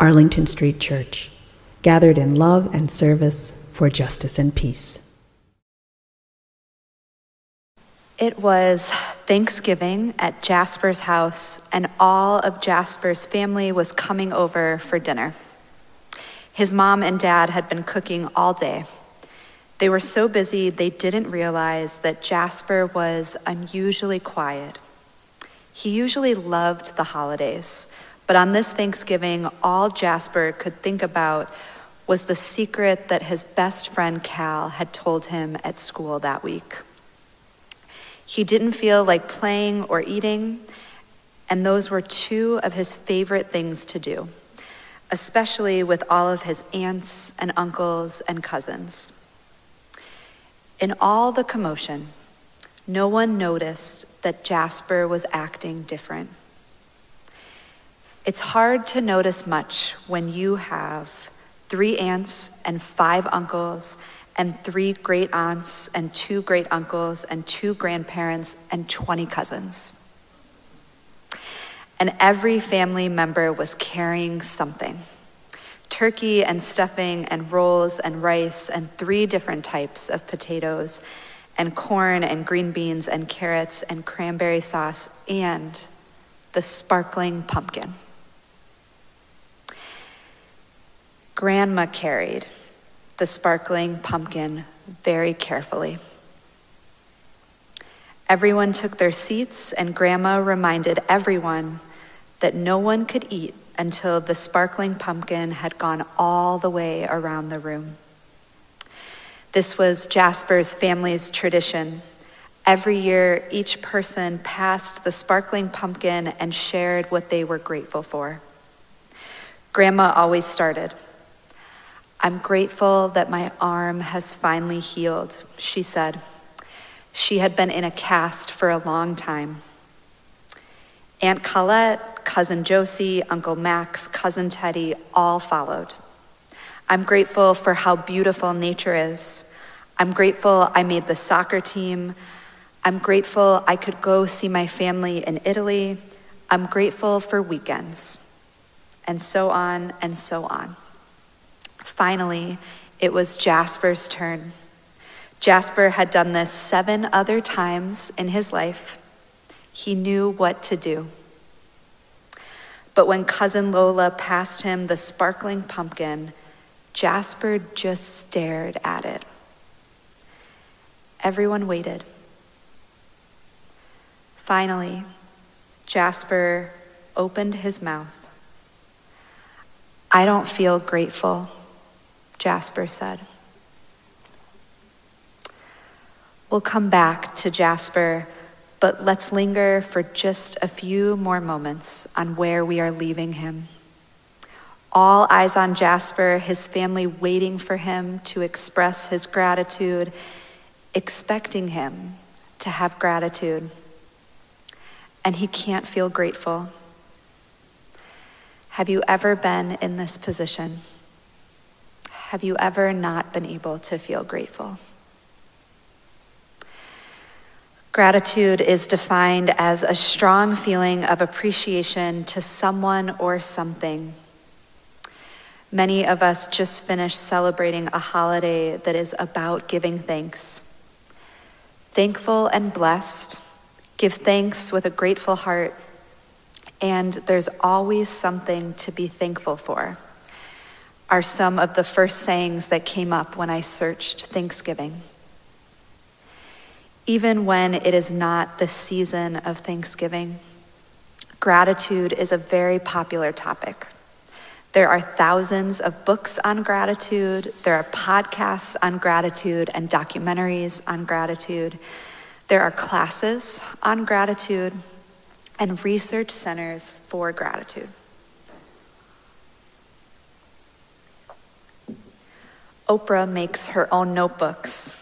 Arlington Street Church, gathered in love and service for justice and peace. It was Thanksgiving at Jasper's house, and all of Jasper's family was coming over for dinner. His mom and dad had been cooking all day. They were so busy they didn't realize that Jasper was unusually quiet. He usually loved the holidays, but on this Thanksgiving, all Jasper could think about was the secret that his best friend Cal had told him at school that week. He didn't feel like playing or eating, and those were two of his favorite things to do, especially with all of his aunts and uncles and cousins. In all the commotion, no one noticed that Jasper was acting different. It's hard to notice much when you have three aunts and five uncles and three great aunts and two great uncles and two grandparents and 20 cousins. And every family member was carrying something turkey and stuffing and rolls and rice and three different types of potatoes and corn and green beans and carrots and cranberry sauce and the sparkling pumpkin. Grandma carried the sparkling pumpkin very carefully. Everyone took their seats, and Grandma reminded everyone that no one could eat until the sparkling pumpkin had gone all the way around the room. This was Jasper's family's tradition. Every year, each person passed the sparkling pumpkin and shared what they were grateful for. Grandma always started. I'm grateful that my arm has finally healed, she said. She had been in a cast for a long time. Aunt Colette, Cousin Josie, Uncle Max, Cousin Teddy all followed. I'm grateful for how beautiful nature is. I'm grateful I made the soccer team. I'm grateful I could go see my family in Italy. I'm grateful for weekends. And so on and so on. Finally, it was Jasper's turn. Jasper had done this seven other times in his life. He knew what to do. But when cousin Lola passed him the sparkling pumpkin, Jasper just stared at it. Everyone waited. Finally, Jasper opened his mouth. I don't feel grateful. Jasper said. We'll come back to Jasper, but let's linger for just a few more moments on where we are leaving him. All eyes on Jasper, his family waiting for him to express his gratitude, expecting him to have gratitude. And he can't feel grateful. Have you ever been in this position? Have you ever not been able to feel grateful? Gratitude is defined as a strong feeling of appreciation to someone or something. Many of us just finished celebrating a holiday that is about giving thanks. Thankful and blessed, give thanks with a grateful heart, and there's always something to be thankful for are some of the first sayings that came up when I searched Thanksgiving. Even when it is not the season of Thanksgiving, gratitude is a very popular topic. There are thousands of books on gratitude, there are podcasts on gratitude and documentaries on gratitude. There are classes on gratitude and research centers for gratitude. Oprah makes her own notebooks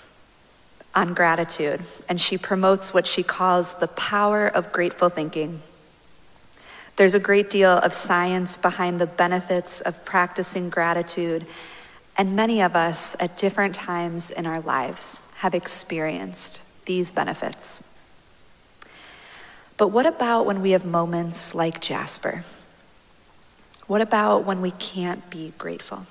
on gratitude, and she promotes what she calls the power of grateful thinking. There's a great deal of science behind the benefits of practicing gratitude, and many of us at different times in our lives have experienced these benefits. But what about when we have moments like Jasper? What about when we can't be grateful?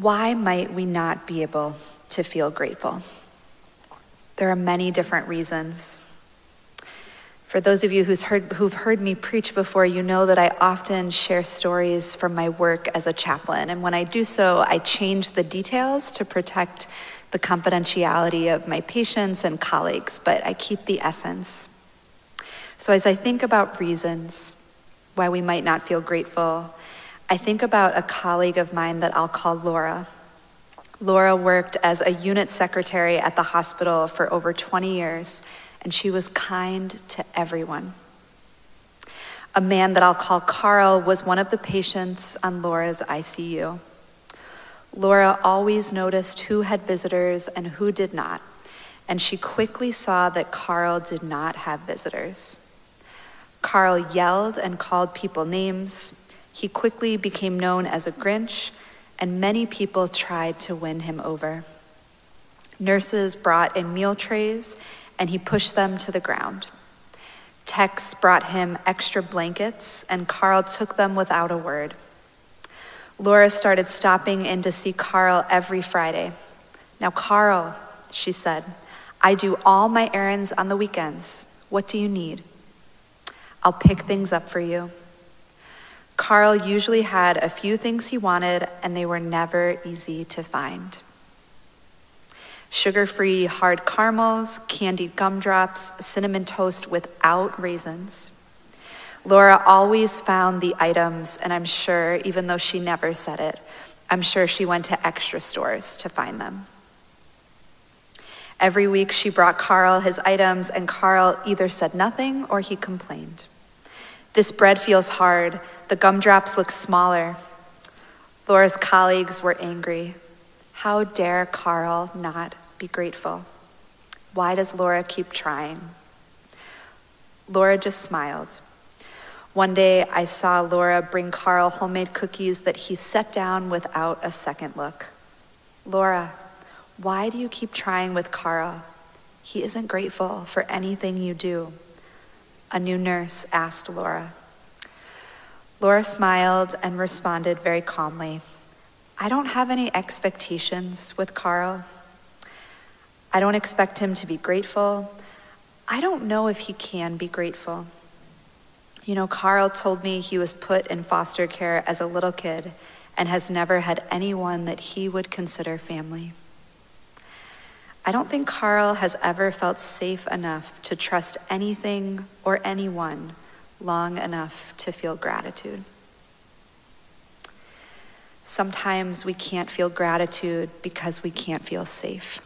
Why might we not be able to feel grateful? There are many different reasons. For those of you heard, who've heard me preach before, you know that I often share stories from my work as a chaplain. And when I do so, I change the details to protect the confidentiality of my patients and colleagues, but I keep the essence. So as I think about reasons why we might not feel grateful, I think about a colleague of mine that I'll call Laura. Laura worked as a unit secretary at the hospital for over 20 years, and she was kind to everyone. A man that I'll call Carl was one of the patients on Laura's ICU. Laura always noticed who had visitors and who did not, and she quickly saw that Carl did not have visitors. Carl yelled and called people names. He quickly became known as a Grinch, and many people tried to win him over. Nurses brought in meal trays, and he pushed them to the ground. Techs brought him extra blankets, and Carl took them without a word. Laura started stopping in to see Carl every Friday. Now, Carl, she said, I do all my errands on the weekends. What do you need? I'll pick things up for you. Carl usually had a few things he wanted, and they were never easy to find. Sugar free hard caramels, candied gumdrops, cinnamon toast without raisins. Laura always found the items, and I'm sure, even though she never said it, I'm sure she went to extra stores to find them. Every week she brought Carl his items, and Carl either said nothing or he complained. This bread feels hard. The gumdrops look smaller. Laura's colleagues were angry. How dare Carl not be grateful? Why does Laura keep trying? Laura just smiled. One day I saw Laura bring Carl homemade cookies that he set down without a second look. Laura, why do you keep trying with Carl? He isn't grateful for anything you do. A new nurse asked Laura. Laura smiled and responded very calmly I don't have any expectations with Carl. I don't expect him to be grateful. I don't know if he can be grateful. You know, Carl told me he was put in foster care as a little kid and has never had anyone that he would consider family. I don't think Carl has ever felt safe enough to trust anything or anyone long enough to feel gratitude. Sometimes we can't feel gratitude because we can't feel safe.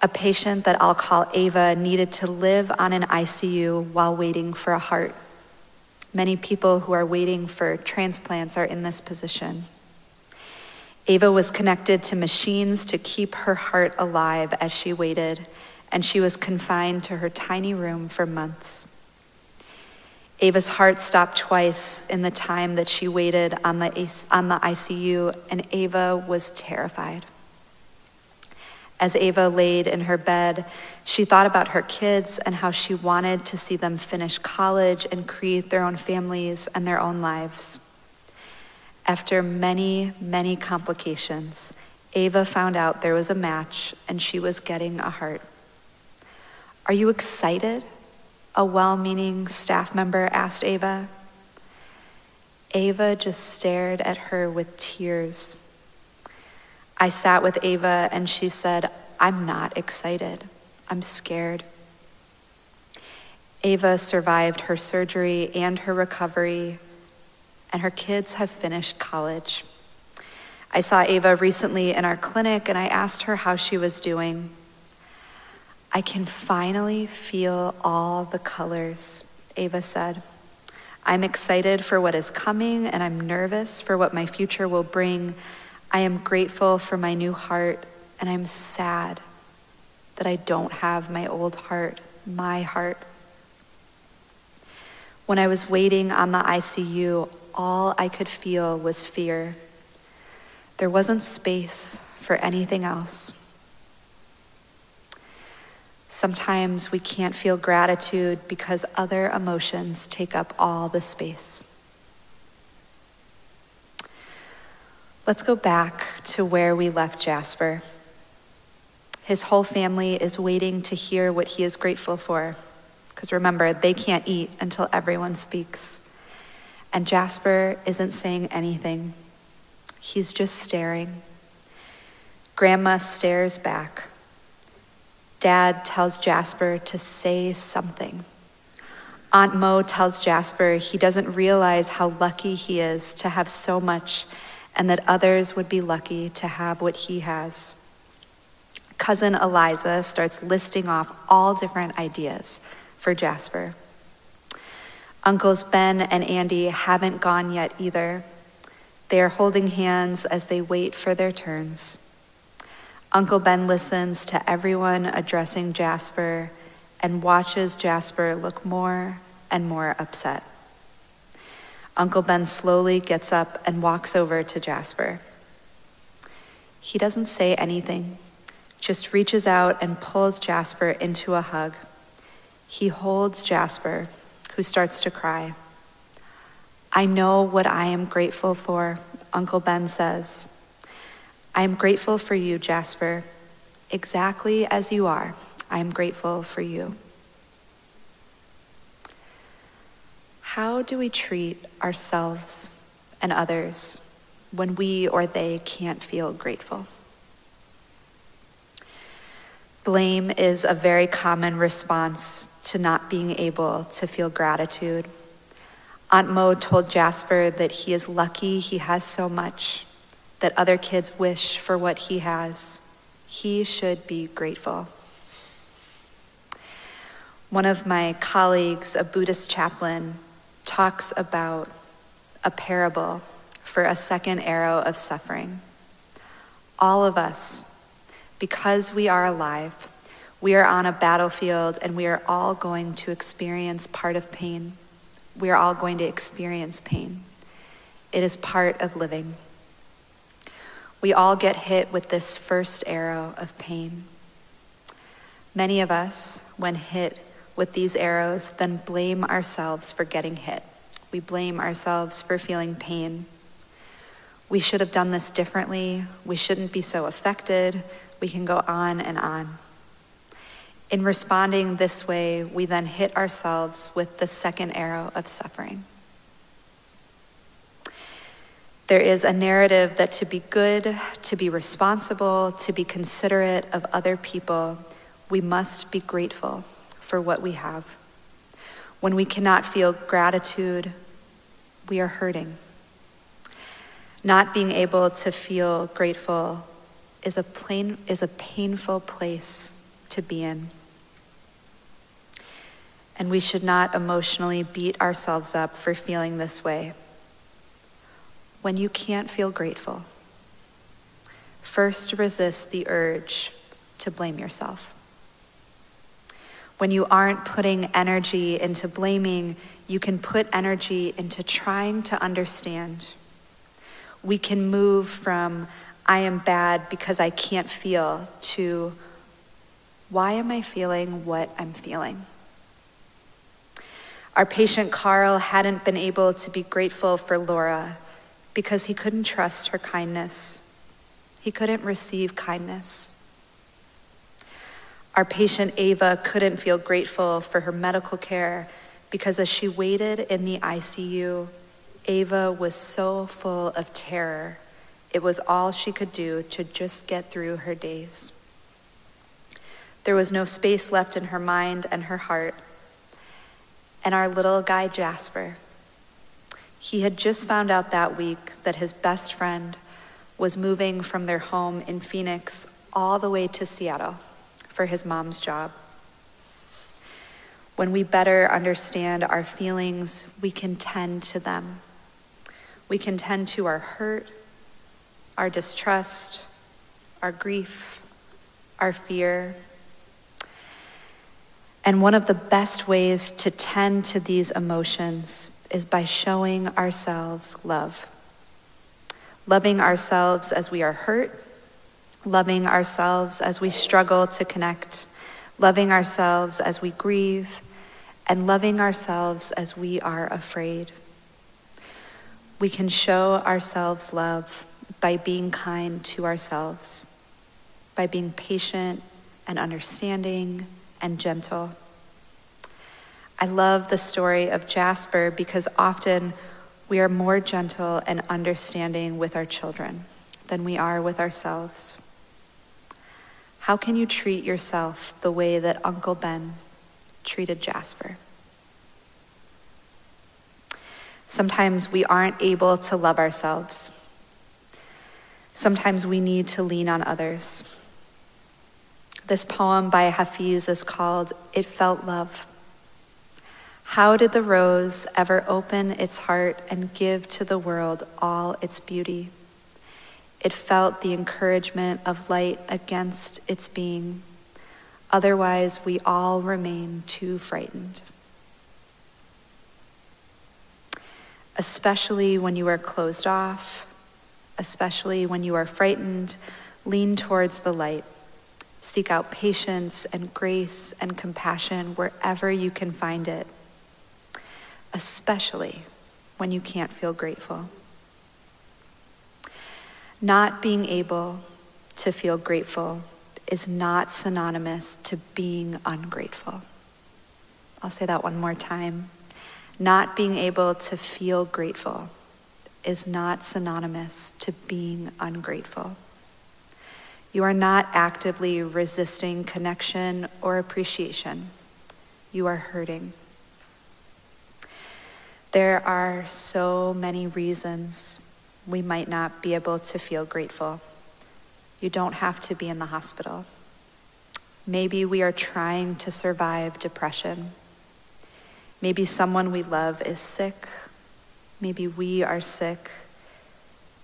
A patient that I'll call Ava needed to live on an ICU while waiting for a heart. Many people who are waiting for transplants are in this position. Ava was connected to machines to keep her heart alive as she waited, and she was confined to her tiny room for months. Ava's heart stopped twice in the time that she waited on the, on the ICU, and Ava was terrified. As Ava laid in her bed, she thought about her kids and how she wanted to see them finish college and create their own families and their own lives. After many, many complications, Ava found out there was a match and she was getting a heart. Are you excited? A well meaning staff member asked Ava. Ava just stared at her with tears. I sat with Ava and she said, I'm not excited. I'm scared. Ava survived her surgery and her recovery, and her kids have finished college. I saw Ava recently in our clinic and I asked her how she was doing. I can finally feel all the colors, Ava said. I'm excited for what is coming and I'm nervous for what my future will bring. I am grateful for my new heart and I'm sad that I don't have my old heart, my heart. When I was waiting on the ICU, all I could feel was fear. There wasn't space for anything else. Sometimes we can't feel gratitude because other emotions take up all the space. Let's go back to where we left Jasper. His whole family is waiting to hear what he is grateful for. Because remember, they can't eat until everyone speaks. And Jasper isn't saying anything, he's just staring. Grandma stares back. Dad tells Jasper to say something. Aunt Mo tells Jasper he doesn't realize how lucky he is to have so much and that others would be lucky to have what he has. Cousin Eliza starts listing off all different ideas for Jasper. Uncles Ben and Andy haven't gone yet either. They are holding hands as they wait for their turns. Uncle Ben listens to everyone addressing Jasper and watches Jasper look more and more upset. Uncle Ben slowly gets up and walks over to Jasper. He doesn't say anything, just reaches out and pulls Jasper into a hug. He holds Jasper, who starts to cry. I know what I am grateful for, Uncle Ben says. I am grateful for you, Jasper. Exactly as you are, I am grateful for you. How do we treat ourselves and others when we or they can't feel grateful? Blame is a very common response to not being able to feel gratitude. Aunt Mo told Jasper that he is lucky he has so much that other kids wish for what he has. He should be grateful. One of my colleagues, a Buddhist chaplain, talks about a parable for a second arrow of suffering. All of us, because we are alive, we are on a battlefield and we are all going to experience part of pain. We are all going to experience pain. It is part of living. We all get hit with this first arrow of pain. Many of us, when hit with these arrows, then blame ourselves for getting hit. We blame ourselves for feeling pain. We should have done this differently. We shouldn't be so affected. We can go on and on. In responding this way, we then hit ourselves with the second arrow of suffering. There is a narrative that to be good, to be responsible, to be considerate of other people, we must be grateful for what we have. When we cannot feel gratitude, we are hurting. Not being able to feel grateful is a, plain, is a painful place to be in. And we should not emotionally beat ourselves up for feeling this way when you can't feel grateful, first resist the urge to blame yourself. When you aren't putting energy into blaming, you can put energy into trying to understand. We can move from, I am bad because I can't feel, to, why am I feeling what I'm feeling? Our patient Carl hadn't been able to be grateful for Laura because he couldn't trust her kindness. He couldn't receive kindness. Our patient Ava couldn't feel grateful for her medical care because as she waited in the ICU, Ava was so full of terror. It was all she could do to just get through her days. There was no space left in her mind and her heart. And our little guy Jasper, he had just found out that week that his best friend was moving from their home in Phoenix all the way to Seattle for his mom's job. When we better understand our feelings, we can tend to them. We can tend to our hurt, our distrust, our grief, our fear. And one of the best ways to tend to these emotions is by showing ourselves love. Loving ourselves as we are hurt, loving ourselves as we struggle to connect, loving ourselves as we grieve, and loving ourselves as we are afraid. We can show ourselves love by being kind to ourselves, by being patient and understanding and gentle. I love the story of Jasper because often we are more gentle and understanding with our children than we are with ourselves. How can you treat yourself the way that Uncle Ben treated Jasper? Sometimes we aren't able to love ourselves. Sometimes we need to lean on others. This poem by Hafiz is called It Felt Love. How did the rose ever open its heart and give to the world all its beauty? It felt the encouragement of light against its being. Otherwise, we all remain too frightened. Especially when you are closed off, especially when you are frightened, lean towards the light. Seek out patience and grace and compassion wherever you can find it, especially when you can't feel grateful. Not being able to feel grateful is not synonymous to being ungrateful. I'll say that one more time. Not being able to feel grateful is not synonymous to being ungrateful. You are not actively resisting connection or appreciation. You are hurting. There are so many reasons we might not be able to feel grateful. You don't have to be in the hospital. Maybe we are trying to survive depression. Maybe someone we love is sick Maybe we are sick.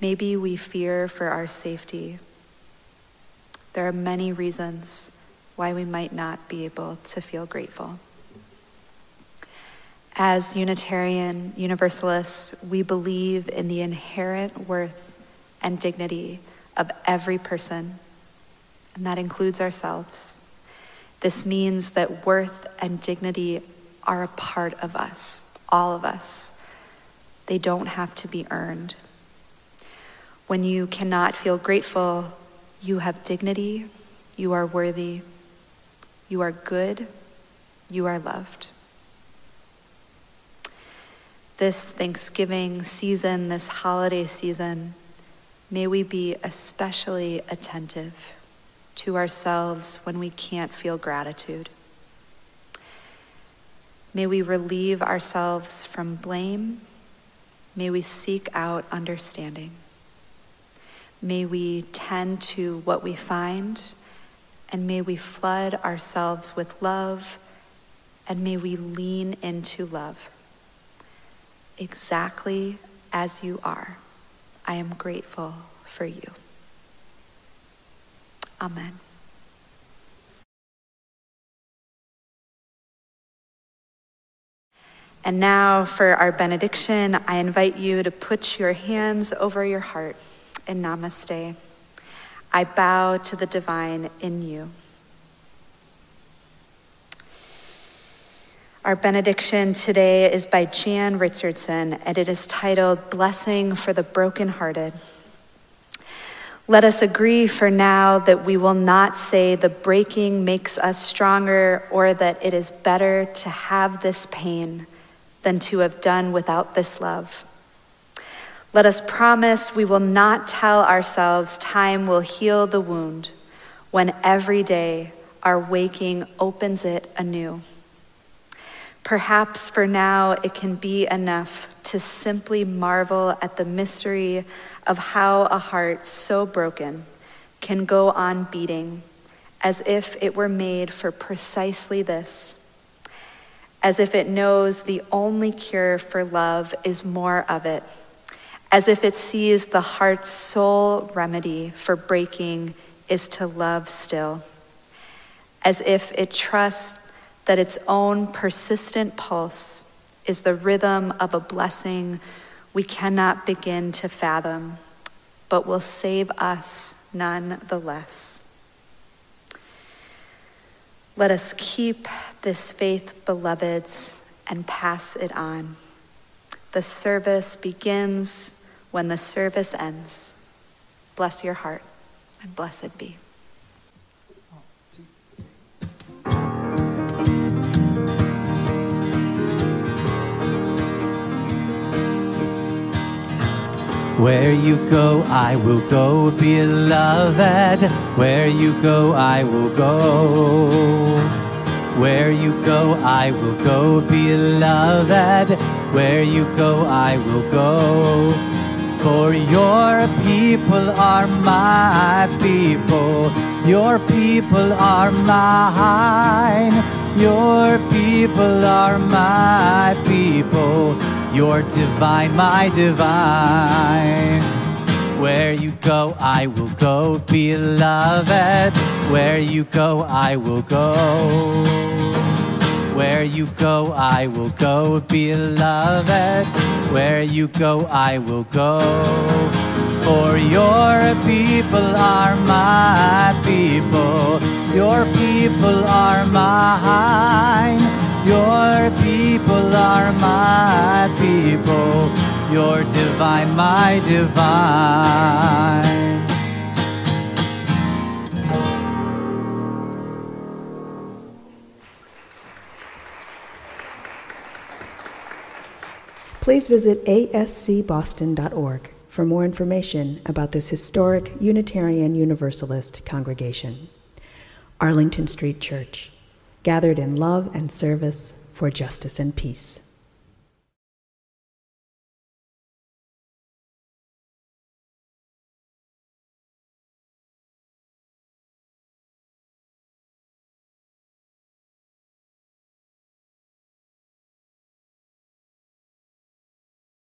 Maybe we fear for our safety. There are many reasons why we might not be able to feel grateful. As Unitarian Universalists, we believe in the inherent worth and dignity of every person, and that includes ourselves. This means that worth and dignity are a part of us, all of us. They don't have to be earned. When you cannot feel grateful, you have dignity, you are worthy, you are good, you are loved. This Thanksgiving season, this holiday season, may we be especially attentive to ourselves when we can't feel gratitude. May we relieve ourselves from blame May we seek out understanding. May we tend to what we find, and may we flood ourselves with love, and may we lean into love. Exactly as you are, I am grateful for you. Amen. And now for our benediction, I invite you to put your hands over your heart in namaste. I bow to the divine in you. Our benediction today is by Jan Richardson, and it is titled Blessing for the Brokenhearted. Let us agree for now that we will not say the breaking makes us stronger or that it is better to have this pain than to have done without this love. Let us promise we will not tell ourselves time will heal the wound when every day our waking opens it anew. Perhaps for now it can be enough to simply marvel at the mystery of how a heart so broken can go on beating as if it were made for precisely this, as if it knows the only cure for love is more of it, as if it sees the heart's sole remedy for breaking is to love still, as if it trusts that its own persistent pulse is the rhythm of a blessing we cannot begin to fathom, but will save us none the less. Let us keep this faith, beloveds, and pass it on. The service begins when the service ends. Bless your heart and blessed be. Where you go, I will go, beloved. Where you go, I will go. Where you go, I will go, beloved. Where you go, I will go. For your people are my people. Your people are mine. Your people are my people. You're divine, my divine. Where you go, I will go, beloved. Where you go, I will go. Where you go, I will go, beloved. Where you go, I will go. For your people are my people. Your people are mine. Your people are my people. You're divine, my divine. Please visit ascboston.org for more information about this historic Unitarian Universalist congregation. Arlington Street Church gathered in love and service for justice and peace.